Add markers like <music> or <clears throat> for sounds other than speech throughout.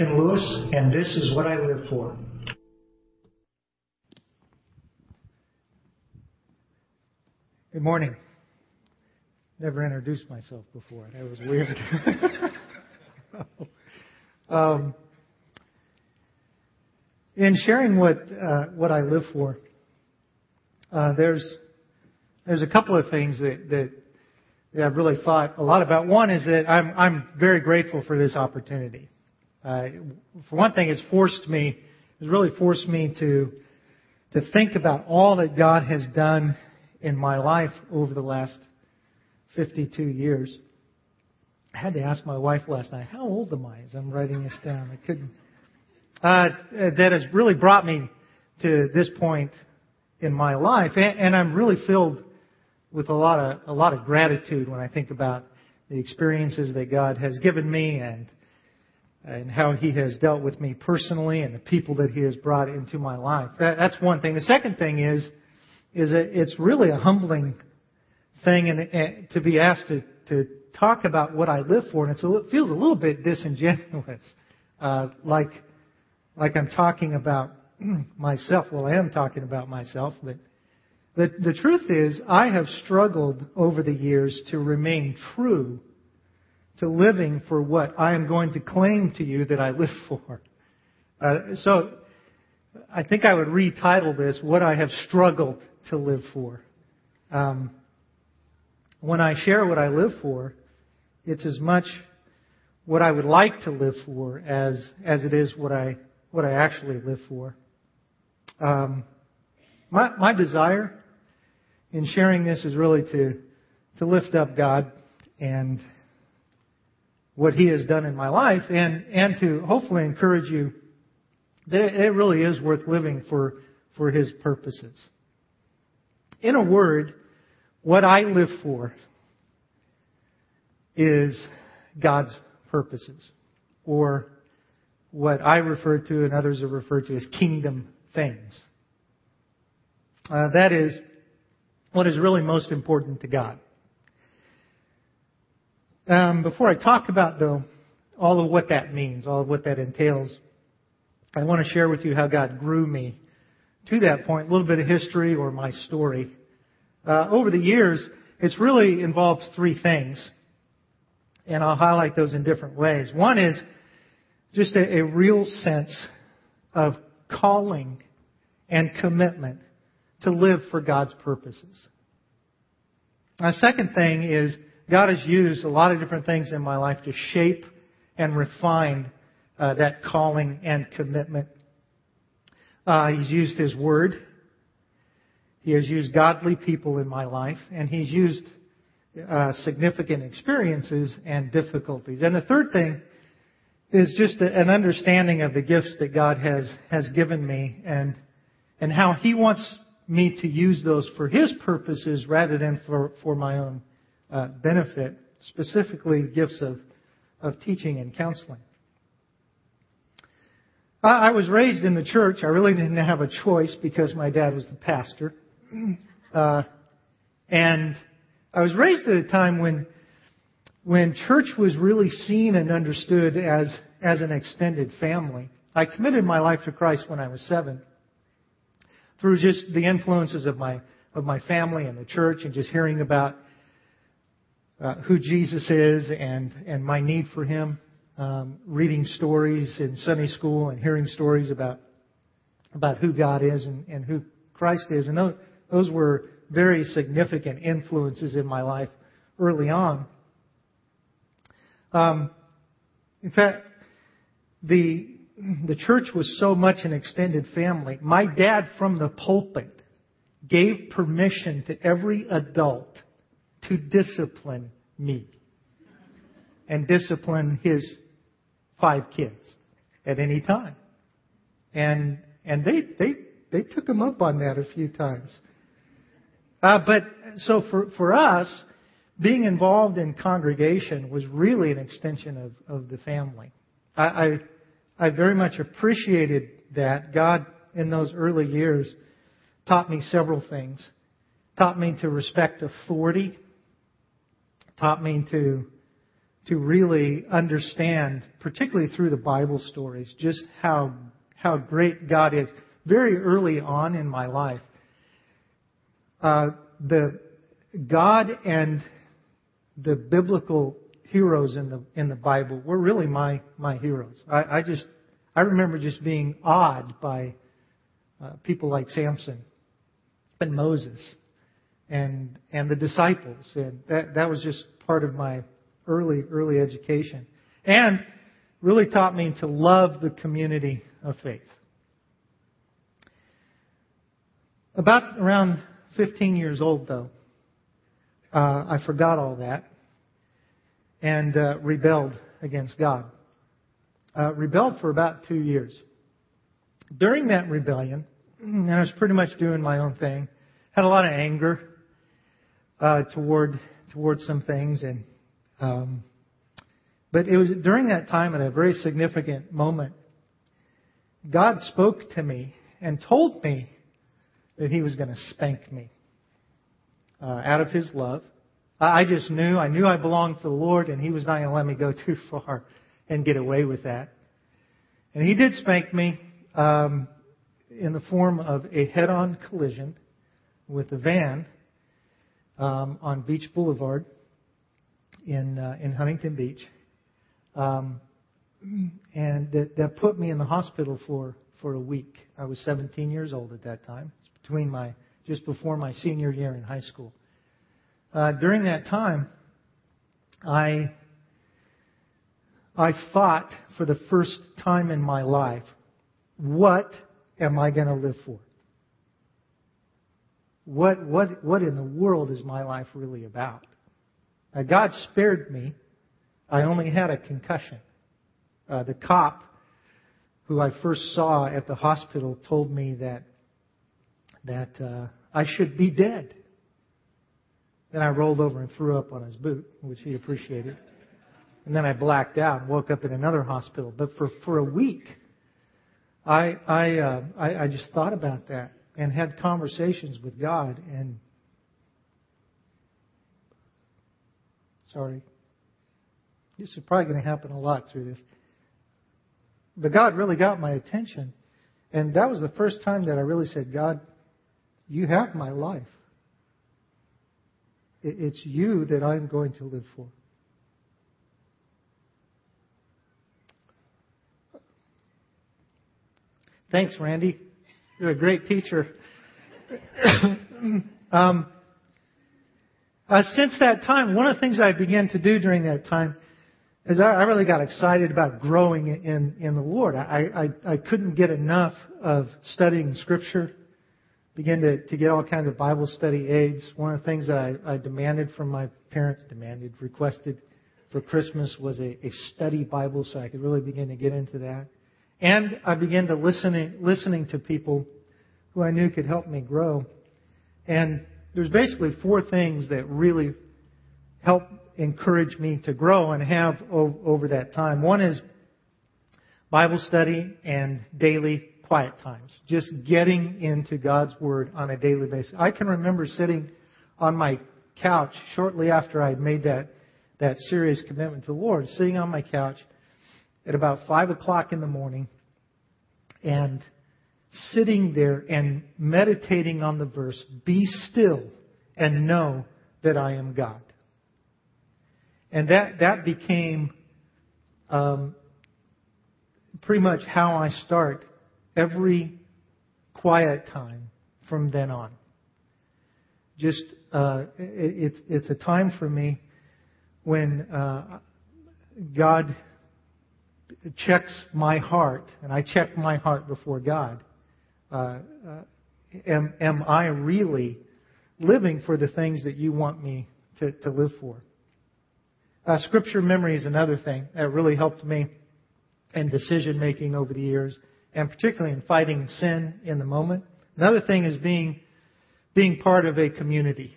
Nathan Lewis, and this is what I live for. Good morning. Never introduced myself before. That was weird. <laughs> um, in sharing what uh, what I live for, uh, there's there's a couple of things that, that that I've really thought a lot about. One is that I'm I'm very grateful for this opportunity. Uh, for one thing, it's forced me, it's really forced me to to think about all that God has done in my life over the last 52 years. I had to ask my wife last night, how old am I as I'm writing this down? I couldn't. Uh, that has really brought me to this point in my life, and, and I'm really filled with a lot of a lot of gratitude when I think about the experiences that God has given me and and how He has dealt with me personally and the people that He has brought into my life. That, that's one thing. The second thing is is it's really a humbling thing and, and to be asked to, to talk about what I live for, and a, it feels a little bit disingenuous, <laughs> uh, like like I'm talking about <clears throat> myself. Well, I am talking about myself, but the the truth is, I have struggled over the years to remain true to living for what I am going to claim to you that I live for. Uh, so I think I would retitle this "What I Have Struggled to Live For." Um, when I share what I live for, it's as much what I would like to live for as as it is what I what I actually live for. Um, my my desire in sharing this is really to to lift up God and what He has done in my life, and and to hopefully encourage you that it really is worth living for for His purposes. In a word, what I live for is God's purposes, or what I refer to and others have referred to as kingdom things. Uh, that is what is really most important to God. Um, before I talk about though all of what that means, all of what that entails, I want to share with you how God grew me to that point, a little bit of history or my story. Uh, over the years, it's really involved three things, and I'll highlight those in different ways. One is just a, a real sense of calling and commitment to live for God's purposes. The second thing is God has used a lot of different things in my life to shape and refine uh, that calling and commitment. Uh, he's used His Word. He has used godly people in my life, and He's used uh, significant experiences and difficulties. And the third thing is just a, an understanding of the gifts that God has has given me, and and how He wants me to use those for His purposes rather than for for my own uh, benefit, specifically gifts of of teaching and counseling. I I was raised in the church. I really didn't have a choice because my dad was the pastor. <clears throat> Uh, and I was raised at a time when, when church was really seen and understood as, as an extended family. I committed my life to Christ when I was seven through just the influences of my, of my family and the church and just hearing about uh, who Jesus is and, and my need for Him um, reading stories in Sunday school and hearing stories about about who God is and, and who Christ is, and those, those were very significant influences in my life early on. Um, in fact, the the church was so much an extended family. My dad from the pulpit gave permission to every adult to discipline me and discipline his five kids at any time. And, and they, they, they took him up on that a few times. Uh, but so for, for us, being involved in congregation was really an extension of, of the family. I, I, I very much appreciated that. God, in those early years, taught me several things. Taught me to respect authority. Taught me to to really understand, particularly through the Bible stories, just how, how great God is. Very early on in my life, uh, the God and the biblical heroes in the in the Bible were really my my heroes. I, I just I remember just being awed by uh, people like Samson and Moses and and the disciples, and that that was just part of my early early education, and really taught me to love the community of faith. About around 15 years old, though, uh, I forgot all that and uh, rebelled against God. Uh, rebelled for about two years. During that rebellion, and I was pretty much doing my own thing, had a lot of anger uh, toward toward some things, and um, but it was during that time at a very significant moment. God spoke to me and told me that He was going to spank me uh, out of His love. I just knew, I knew I belonged to the Lord, and He was not going to let me go <laughs> too far and get away with that. And He did spank me um, in the form of a head-on collision with a van um, on Beach Boulevard in uh, in Huntington Beach, um, and that, that put me in the hospital for for a week. I was 17 years old at that time. It's between my just before my senior year in high school. Uh, during that time, I I thought for the first time in my life, what am I going to live for? What, what, what in the world is my life really about? Now, God spared me. I only had a concussion. Uh, the cop who I first saw at the hospital told me that that uh, I should be dead. Then I rolled over and threw up on his boot, which he appreciated. And then I blacked out and woke up in another hospital. But for, for a week, I, I, uh, I, I just thought about that and had conversations with God and sorry. This is probably going to happen a lot through this. But God really got my attention. And that was the first time that I really said, God, you have my life. It's you that I'm going to live for. Thanks, Randy. You're a great teacher. <coughs> um, uh, since that time, one of the things I began to do during that time is I, I really got excited about growing in, in the Lord. I, I, I couldn't get enough of studying Scripture, began to, to get all kinds of Bible study aids. One of the things that I, I demanded from my parents, demanded, requested for Christmas was a, a study Bible so I could really begin to get into that. And I began to listening, listening to people who I knew could help me grow. And there's basically four things that really help encourage me to grow and have over that time. One is Bible study and daily quiet times. Just getting into God's Word on a daily basis. I can remember sitting on my couch shortly after I'd made that, that serious commitment to the Lord, sitting on my couch at about five o'clock in the morning and sitting there and meditating on the verse, be still and know that I am God. And that, that became um, pretty much how I start every quiet time from then on. Just, uh, it, it's a time for me when uh, God checks my heart, and I check my heart before God. Uh, uh, am, am I really living for the things that you want me to, to live for? Uh, scripture memory is another thing that really helped me in decision making over the years, and particularly in fighting sin in the moment. Another thing is being being part of a community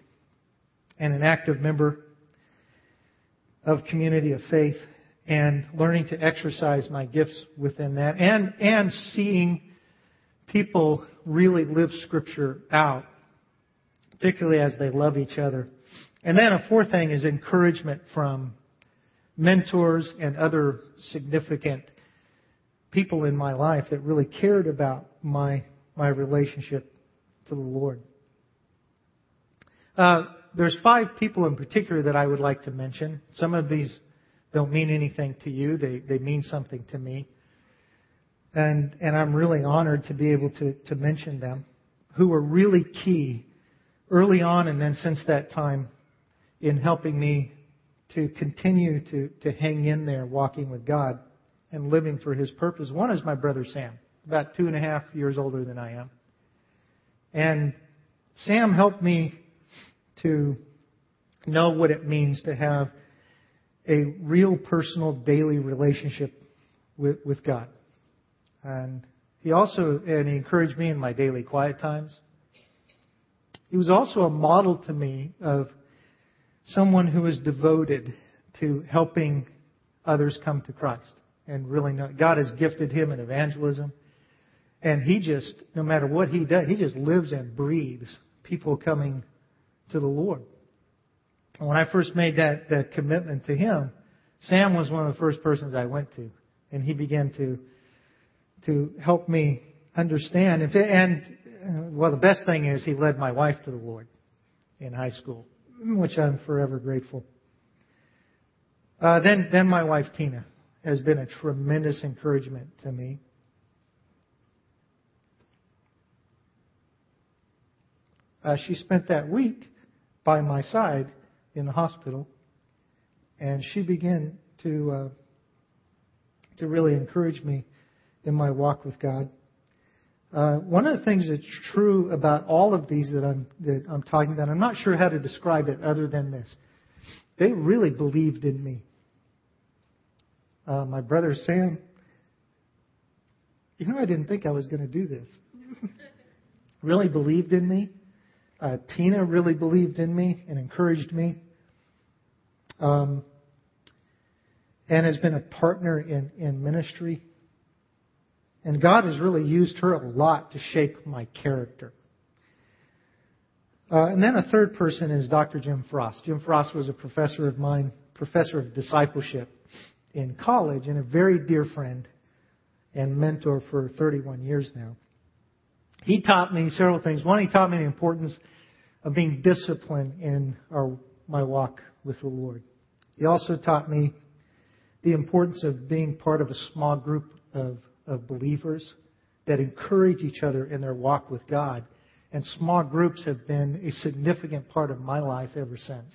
and an active member of community of faith and learning to exercise my gifts within that and, and seeing people really live scripture out, particularly as they love each other. And then a fourth thing is encouragement from, mentors and other significant people in my life that really cared about my my relationship to the Lord. Uh, there's five people in particular that I would like to mention. Some of these don't mean anything to you; they they mean something to me, and and I'm really honored to be able to to mention them, who were really key early on, and then since that time, in helping me to continue to to hang in there, walking with God and living for His purpose. One is my brother Sam, about two and a half years older than I am. And Sam helped me to know what it means to have a real personal daily relationship with, with God. And he also, and he encouraged me in my daily quiet times. He was also a model to me of someone who is devoted to helping others come to Christ and really know God has gifted him in evangelism. And he just, no matter what he does, he just lives and breathes people coming to the Lord. When I first made that, that commitment to him, Sam was one of the first persons I went to. And he began to, to help me understand. And, and, well, the best thing is he led my wife to the Lord in high school, which I'm forever grateful. Uh, then, then my wife Tina has been a tremendous encouragement to me. Uh, she spent that week by my side in the hospital, and she began to uh, to really encourage me in my walk with God. Uh, one of the things that's true about all of these that I'm that I'm talking about, I'm not sure how to describe it other than this: they really believed in me uh, my brother Sam, you know, I didn't think I was going to do this. <laughs> really believed in me. Uh, Tina really believed in me and encouraged me. Um, and has been a partner in, in ministry. And God has really used her a lot to shape my character. Uh, and then a third person is Dr. Jim Frost. Jim Frost was a professor of mine, professor of discipleship in college and a very dear friend and mentor for 31 years now. He taught me several things. One, he taught me the importance of being disciplined in our, my walk with the Lord. He also taught me the importance of being part of a small group of, of believers that encourage each other in their walk with God. And small groups have been a significant part of my life ever since.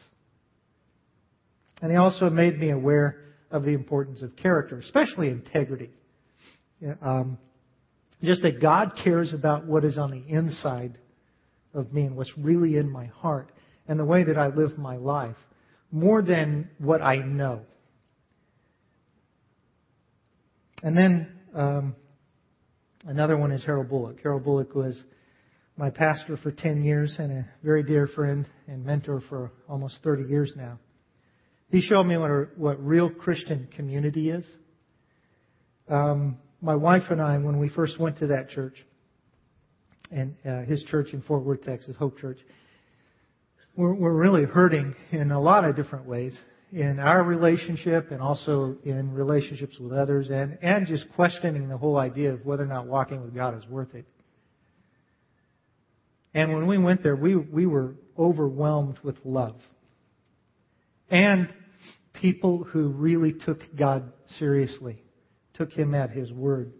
And he also made me aware of the importance of character, especially integrity. Um, just that God cares about what is on the inside of me and what's really in my heart and the way that I live my life more than what I know. And then um, another one is Harold Bullock. Harold Bullock was my pastor for 10 years and a very dear friend and mentor for almost 30 years now. He showed me what, a, what real Christian community is. Um, my wife and I, when we first went to that church, and uh, his church in Fort Worth, Texas, Hope Church, we're, we're really hurting in a lot of different ways in our relationship and also in relationships with others and, and just questioning the whole idea of whether or not walking with God is worth it. And when we went there, we, we were overwhelmed with love and people who really took God seriously, took Him at His word.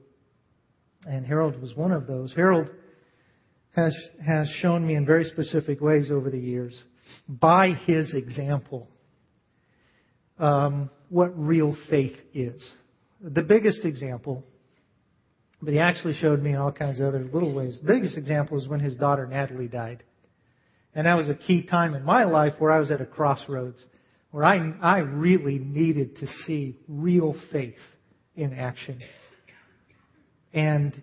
And Harold was one of those. Harold has, has shown me in very specific ways over the years, by his example, um, what real faith is. The biggest example, but he actually showed me all kinds of other little ways. The biggest example is when his daughter Natalie died. And that was a key time in my life where I was at a crossroads where I, I really needed to see real faith in action. And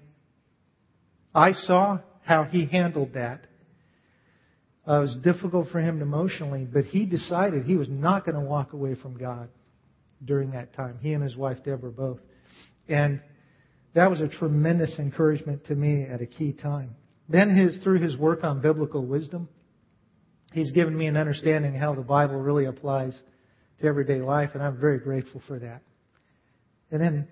I saw how he handled that. Uh, it was difficult for him emotionally, but he decided he was not going to walk away from God during that time. He and his wife Deborah both. And that was a tremendous encouragement to me at a key time. Then his, through his work on biblical wisdom, He's given me an understanding how the Bible really applies to everyday life, and I'm very grateful for that. And then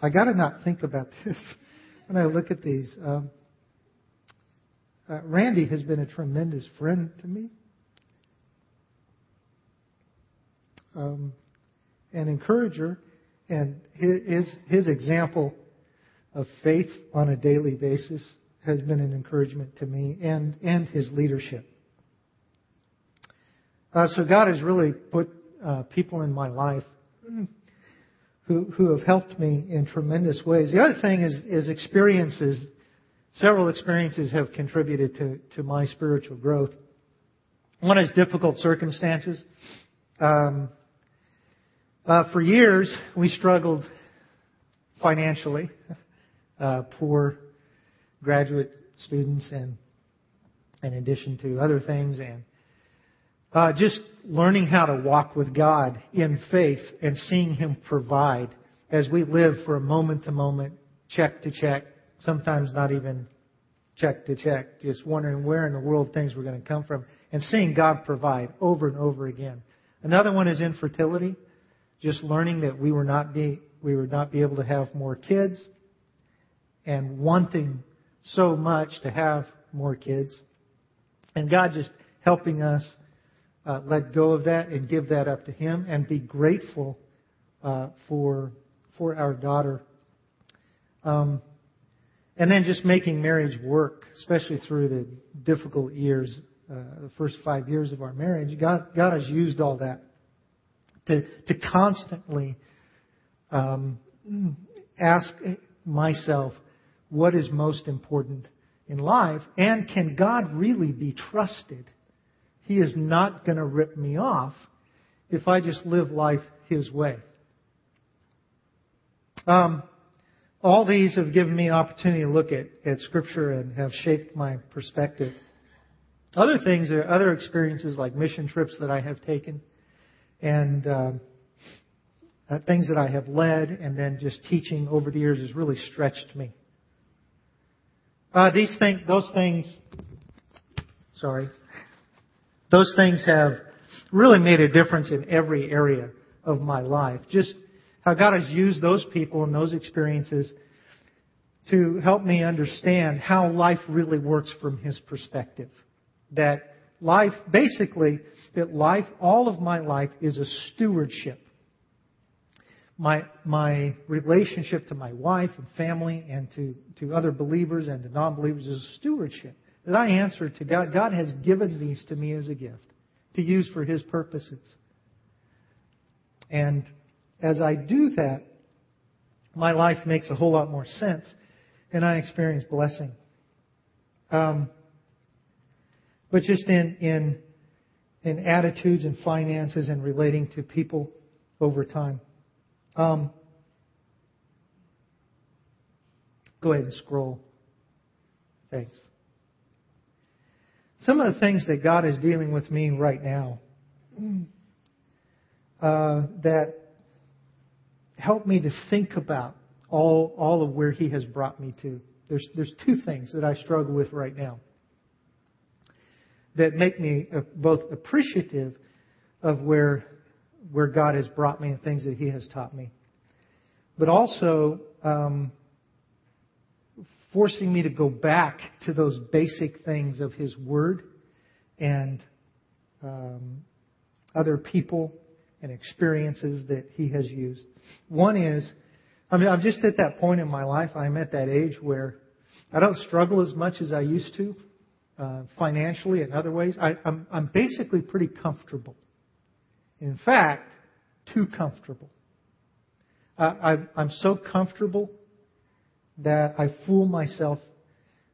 I got to not think about <laughs> this when I look at these. Um, uh, Randy has been a tremendous friend to me. Um, an encourager, and his, his example of faith on a daily basis has been an encouragement to me and, and his leadership. Uh, so God has really put uh, people in my life who, who have helped me in tremendous ways. The other thing is, is experiences. Several experiences have contributed to, to my spiritual growth. One is difficult circumstances. Um, uh, for years, we struggled financially. <laughs> Uh, poor graduate students, and in addition to other things, and uh, just learning how to walk with God in faith and seeing Him provide as we live for a moment to moment, check to check, sometimes not even check to check, just wondering where in the world things were going to come from, and seeing God provide over and over again. Another one is infertility, just learning that we were not be we would not be able to have more kids, and wanting so much to have more kids, and God just helping us uh, let go of that and give that up to Him and be grateful uh, for for our daughter. Um, and then just making marriage work, especially through the difficult years, uh, the first five years of our marriage. God, God has used all that to to constantly um, ask myself what is most important in life, and can God really be trusted? He is not going to rip me off if I just live life His way. Um, all these have given me an opportunity to look at, at Scripture and have shaped my perspective. Other things are other experiences like mission trips that I have taken and um, uh, things that I have led and then just teaching over the years has really stretched me. Uh, these things, those things, sorry, those things have really made a difference in every area of my life. Just how God has used those people and those experiences to help me understand how life really works from His perspective. That life, basically, that life, all of my life is a stewardship. My, my relationship to my wife and family and to, to other believers and to non-believers is a stewardship that I answer to God. God has given these to me as a gift to use for His purposes. And as I do that, my life makes a whole lot more sense and I experience blessing. Um, but just in, in, in attitudes and finances and relating to people over time. Um, go ahead and scroll. Thanks. Some of the things that God is dealing with me right now uh, that help me to think about all, all of where He has brought me to. There's, there's two things that I struggle with right now that make me uh, both appreciative of where, where God has brought me and things that He has taught me, but also um, forcing me to go back to those basic things of His Word and um, other people and experiences that He has used. One is, I mean, I'm just at that point in my life. I'm at that age where I don't struggle as much as I used to, uh, financially and other ways. I, I'm, I'm basically pretty comfortable. In fact, too comfortable. Uh, I, I'm so comfortable that I fool myself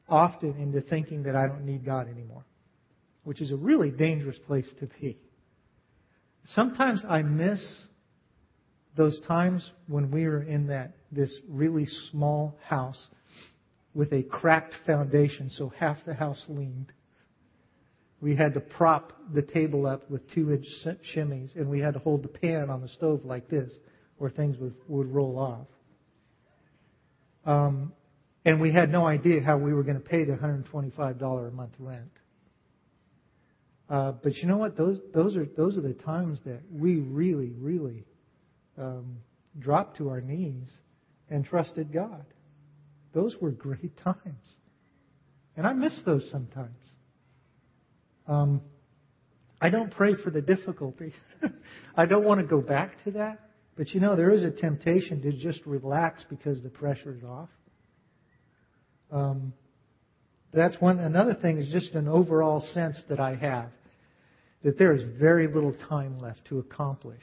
often into thinking that I don't need God anymore, which is a really dangerous place to be. Sometimes I miss those times when we were in that this really small house with a cracked foundation, so half the house leaned. We had to prop the table up with two inch shimmies, and we had to hold the pan on the stove like this, or things would, would roll off. Um, and we had no idea how we were going to pay the $125 a month rent. Uh, but you know what? Those those are those are the times that we really, really um, dropped to our knees and trusted God. Those were great <laughs> times, and I miss those sometimes. Um, I don't pray for the difficulty. <laughs> I don't want to go back to that. But you know, there is a temptation to just relax because the pressure is off. Um, that's one. Another thing is just an overall sense that I have that there is very little time left to accomplish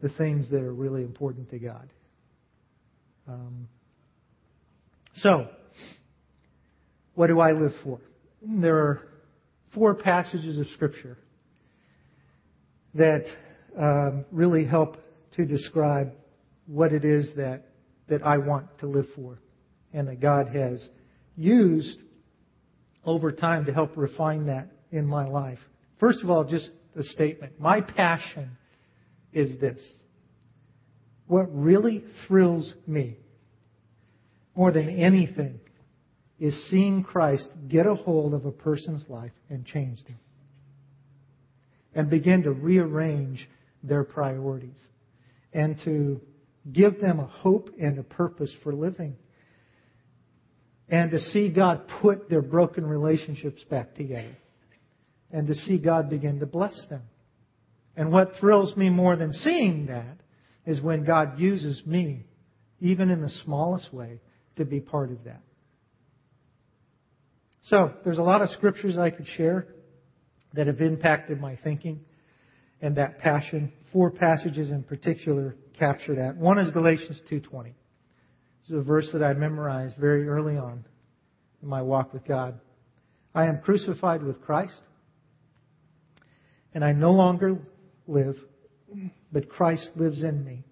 the things that are really important to God. Um, so, what do I live for? There are four passages of Scripture that um, really help to describe what it is that, that I want to live for and that God has used over time to help refine that in my life. First of all, just a statement. My passion is this. What really thrills me more than anything is seeing Christ get a hold of a person's life and change them. And begin to rearrange their priorities. And to give them a hope and a purpose for living. And to see God put their broken relationships back together. And to see God begin to bless them. And what thrills me more than seeing that is when God uses me, even in the smallest way, to be part of that. So, there's a lot of scriptures I could share that have impacted my thinking and that passion. Four passages in particular capture that. One is Galatians 2:20. This is a verse that I memorized very early on in my walk with God. I am crucified with Christ, and I no longer live, but Christ lives in me.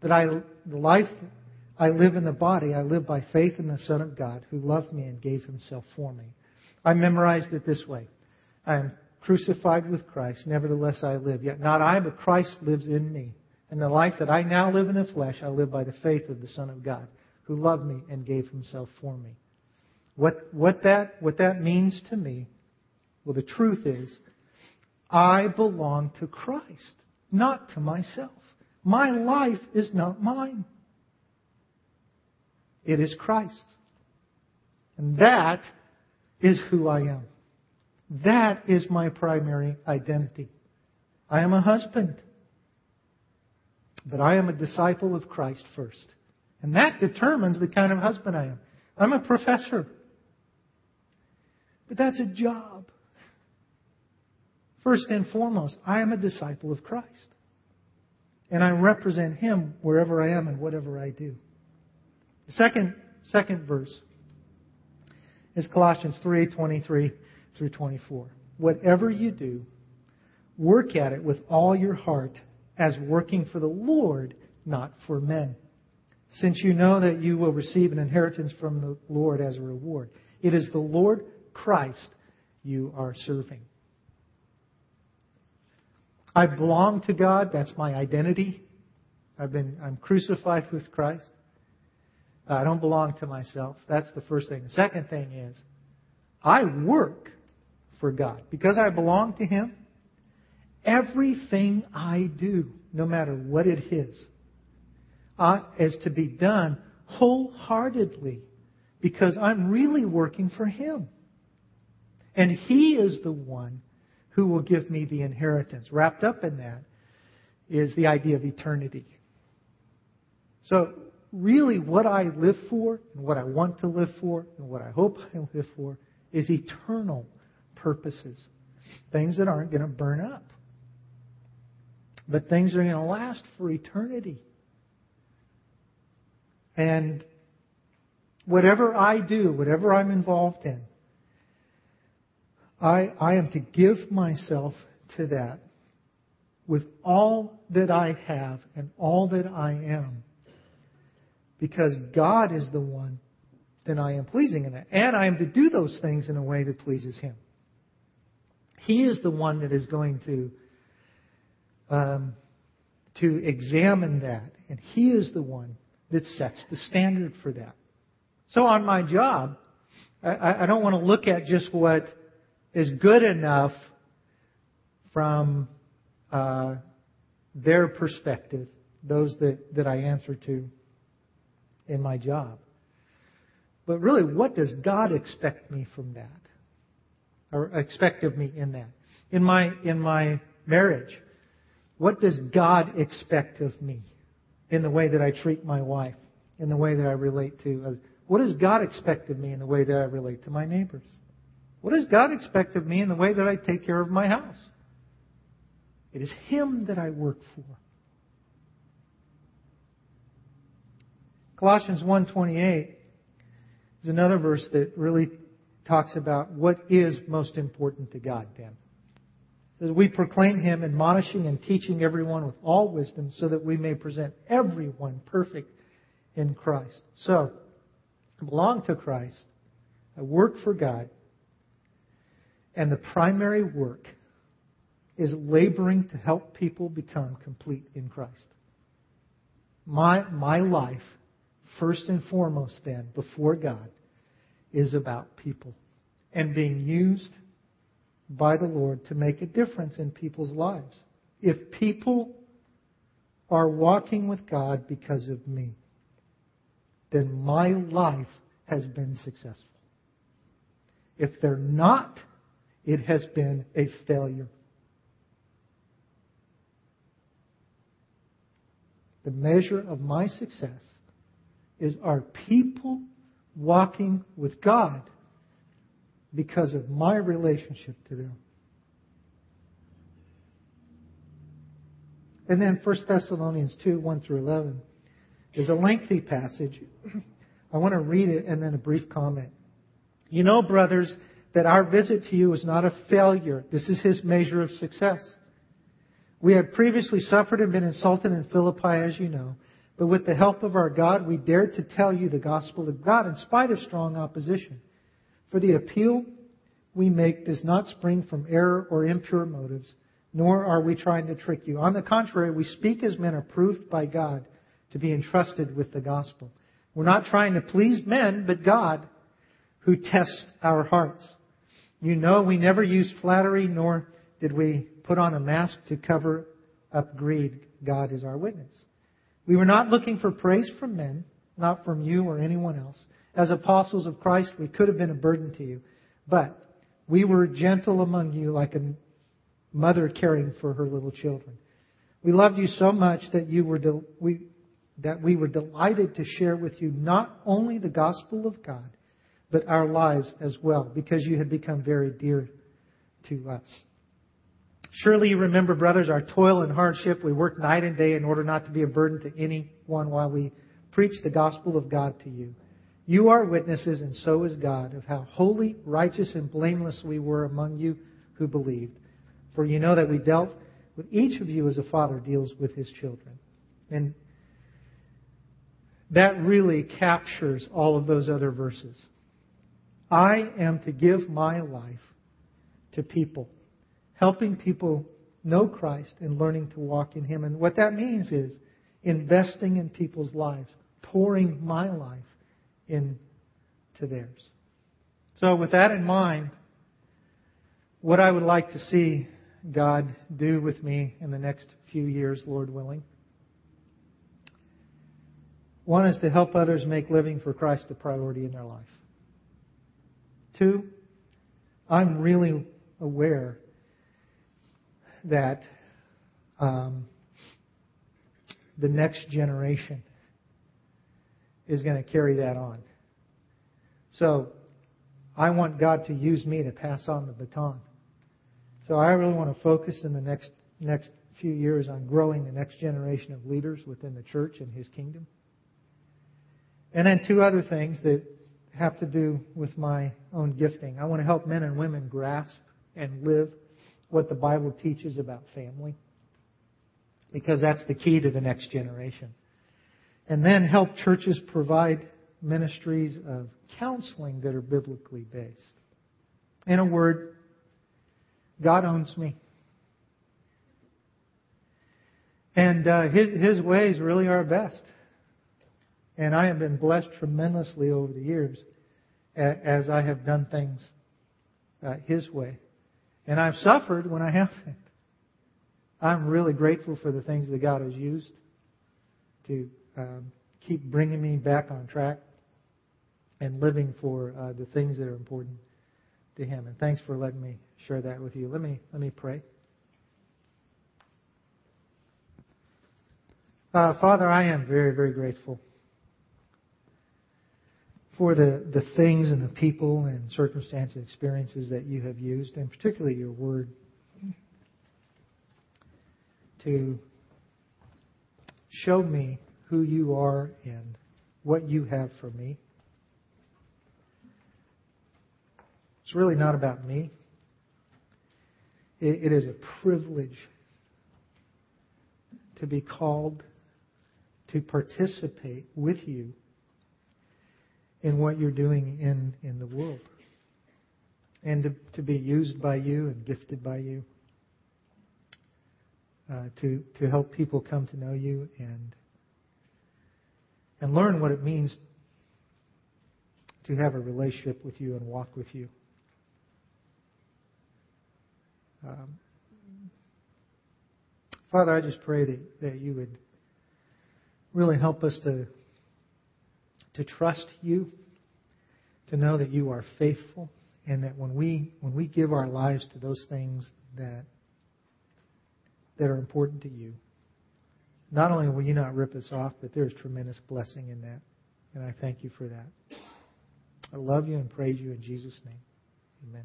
That I the life I live in the body, I live by faith in the Son of God who loved me and gave himself for me. I memorized it this way. I am crucified with Christ, nevertheless I live. Yet not I, but Christ lives in me. And the life that I now live in the flesh, I live by the faith of the Son of God, who loved me and gave himself for me. What, what, that, what that means to me, well, the truth is, I belong to Christ, not to myself. My life is not mine. It is Christ. And that is who I am. That is my primary identity. I am a husband. But I am a disciple of Christ first. And that determines the kind of husband I am. I'm a professor. But that's a job. First and foremost, I am a disciple of Christ. And I represent Him wherever I am and whatever I do. The second, second verse is Colossians 3 23 through 24. Whatever you do, work at it with all your heart as working for the Lord, not for men. Since you know that you will receive an inheritance from the Lord as a reward. It is the Lord Christ you are serving. I belong to God. That's my identity. I've been, I'm crucified with Christ. I don't belong to myself. That's the first thing. The second thing is, I work for God. Because I belong to Him, everything I do, no matter what it is, uh, is to be done wholeheartedly because I'm really working for Him. And He is the one who will give me the inheritance. Wrapped up in that is the idea of eternity. So really what I live for and what I want to live for and what I hope <laughs> I live for is eternal purposes. Things that aren't going to burn up. But things that are going to last for eternity. And whatever I do, whatever I'm involved in, I, I am to give myself to that with all that I have and all that I am because God is the one that I am pleasing in that. And I am to do those things in a way that pleases Him. He is the one that is going to um, to examine that, and He is the one that sets the standard for that. So on my job, I, I don't want to look at just what is good enough from uh, their perspective, those that, that I answer to in my job. But really, what does God expect me from that? Or expect of me in that? In my, in my marriage, what does God expect of me in the way that I treat my wife, in the way that I relate to? What does God expect of me in the way that I relate to my neighbors? What does God expect of me in the way that I take care of my house? It is Him that I work for. Colossians 1:28 is another verse that really talks about what is most important to God then. Says, We proclaim him, admonishing and teaching everyone with all wisdom, so that we may present everyone perfect in Christ. So, I belong to Christ. I work for God. And the primary work is laboring to help people become complete in Christ. My, my life first and foremost, then, before God, is about people and being used by the Lord to make a difference in people's lives. If people are walking with God because of me, then my life has been successful. If they're not, it has been a failure. The measure of my success is are people walking with God because of my relationship to them? And then 1 Thessalonians 2, 1 through 11 is a lengthy passage. I want to read it and then a brief comment. You know, brothers, that our visit to you is not a failure. This is his measure of success. We had previously suffered and been insulted in Philippi, as you know. But with the help of our God, we dared to tell you the gospel of God in spite of strong opposition. For the appeal we make does not spring from error or impure motives, nor are we trying to trick you. On the contrary, we speak as men approved by God to be entrusted with the gospel. We're not trying to please men, but God who tests our hearts. You know we never used flattery, nor did we put on a mask to cover up greed. God is our witness. We were not looking for praise from men, not from you or anyone else. As apostles of Christ, we could have been a burden to you. But we were gentle among you like a mother caring for her little children. We loved you so much that you were de- we, that we were delighted to share with you not only the gospel of God, but our lives as well, because you had become very dear to us. Surely you remember, brothers, our toil and hardship. We worked night and day in order not to be a burden to anyone while we preached the gospel of God to you. You are witnesses, and so is God, of how holy, righteous, and blameless we were among you who believed. For you know that we dealt with each of you as a father deals with his children. And that really captures all of those other verses. I am to give my life to people helping people know Christ and learning to walk in Him. And what that means is investing in people's lives, pouring my life into theirs. So, with that in mind, what I would like to see God do with me in the next few years, Lord willing. One is to help others make living for Christ a priority in their life. Two, I'm really aware that um, the next generation is going to carry that on. So I want God to use me to pass on the baton. So I really want to focus in the next next few years on growing the next generation of leaders within the church and His kingdom. And then two other things that have to do with my own gifting. I want to help men and women grasp and live what the Bible teaches about family because that's the key to the next generation. And then help churches provide ministries of counseling that are biblically based. In a word, God owns me. And uh, his, his ways really are best. And I have been blessed tremendously over the years as I have done things uh, His way. And I've suffered when I haven't. I'm really grateful for the things that God has used to um, keep bringing me back on track and living for uh, the things that are important to Him. And thanks for letting me share that with you. Let me let me pray. Uh, Father, I am very very grateful for the, the things and the people and circumstances and experiences that you have used, and particularly your word, to show me who you are and what you have for me. It's really not about me. it, it is a privilege to be called to participate with you in what you're doing in, in the world. And to, to be used by you and gifted by you. Uh, to, to help people come to know you and, and learn what it means to have a relationship with you and walk with you. Um, Father, I just pray that, that you would really help us to to trust you, to know that you are faithful, and that when we when we give our lives to those things that that are important to you, not only will you not rip us off, but there's tremendous blessing in that. And I thank you for that. I love you and praise you in Jesus' name. Amen.